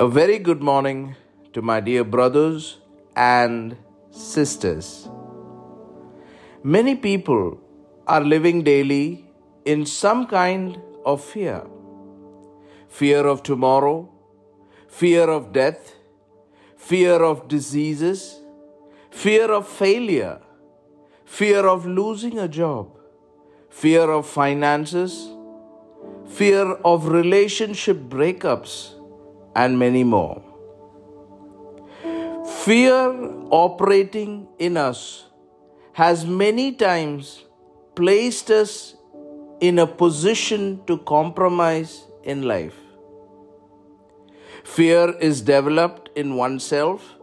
A very good morning to my dear brothers and sisters. Many people are living daily in some kind of fear fear of tomorrow, fear of death, fear of diseases, fear of failure, fear of losing a job, fear of finances, fear of relationship breakups and many more. Fear operating in us has many times placed us in a position to compromise in life. Fear is developed in oneself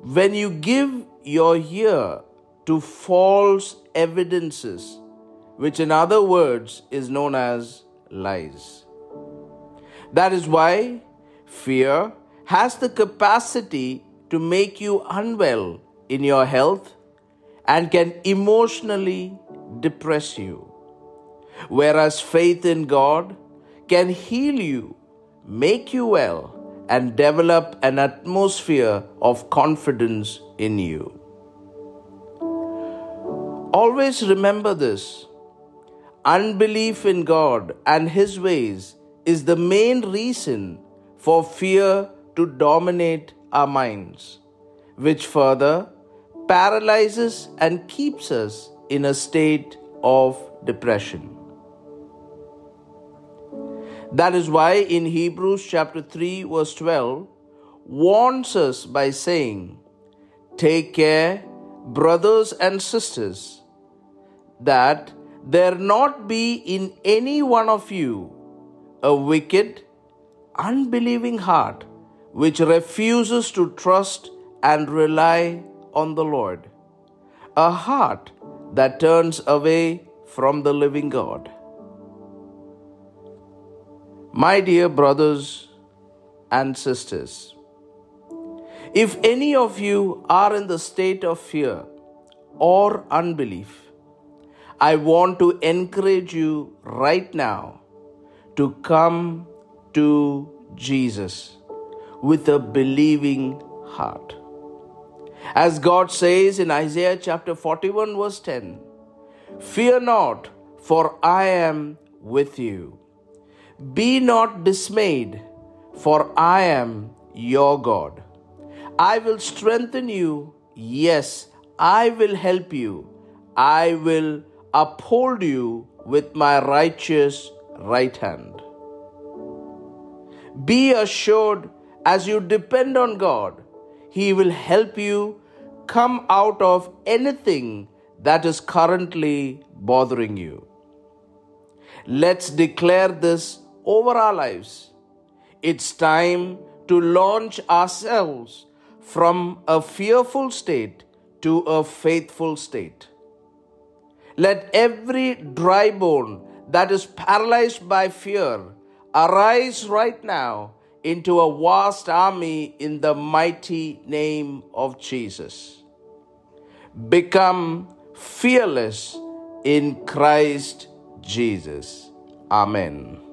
when you give your ear to false evidences, which in other words is known as lies. That is why Fear has the capacity to make you unwell in your health and can emotionally depress you. Whereas faith in God can heal you, make you well, and develop an atmosphere of confidence in you. Always remember this unbelief in God and His ways is the main reason for fear to dominate our minds, which further paralyzes and keeps us in a state of depression. That is why in Hebrews chapter 3, verse 12, warns us by saying, Take care, brothers and sisters, that there not be in any one of you a wicked unbelieving heart which refuses to trust and rely on the Lord, a heart that turns away from the living God. My dear brothers and sisters, if any of you are in the state of fear or unbelief, I want to encourage you right now to come to Jesus with a believing heart. As God says in Isaiah chapter 41, verse 10 Fear not, for I am with you. Be not dismayed, for I am your God. I will strengthen you. Yes, I will help you. I will uphold you with my righteous right hand. Be assured as you depend on God, He will help you come out of anything that is currently bothering you. Let's declare this over our lives. It's time to launch ourselves from a fearful state to a faithful state. Let every dry bone that is paralyzed by fear Arise right now into a vast army in the mighty name of Jesus. Become fearless in Christ Jesus. Amen.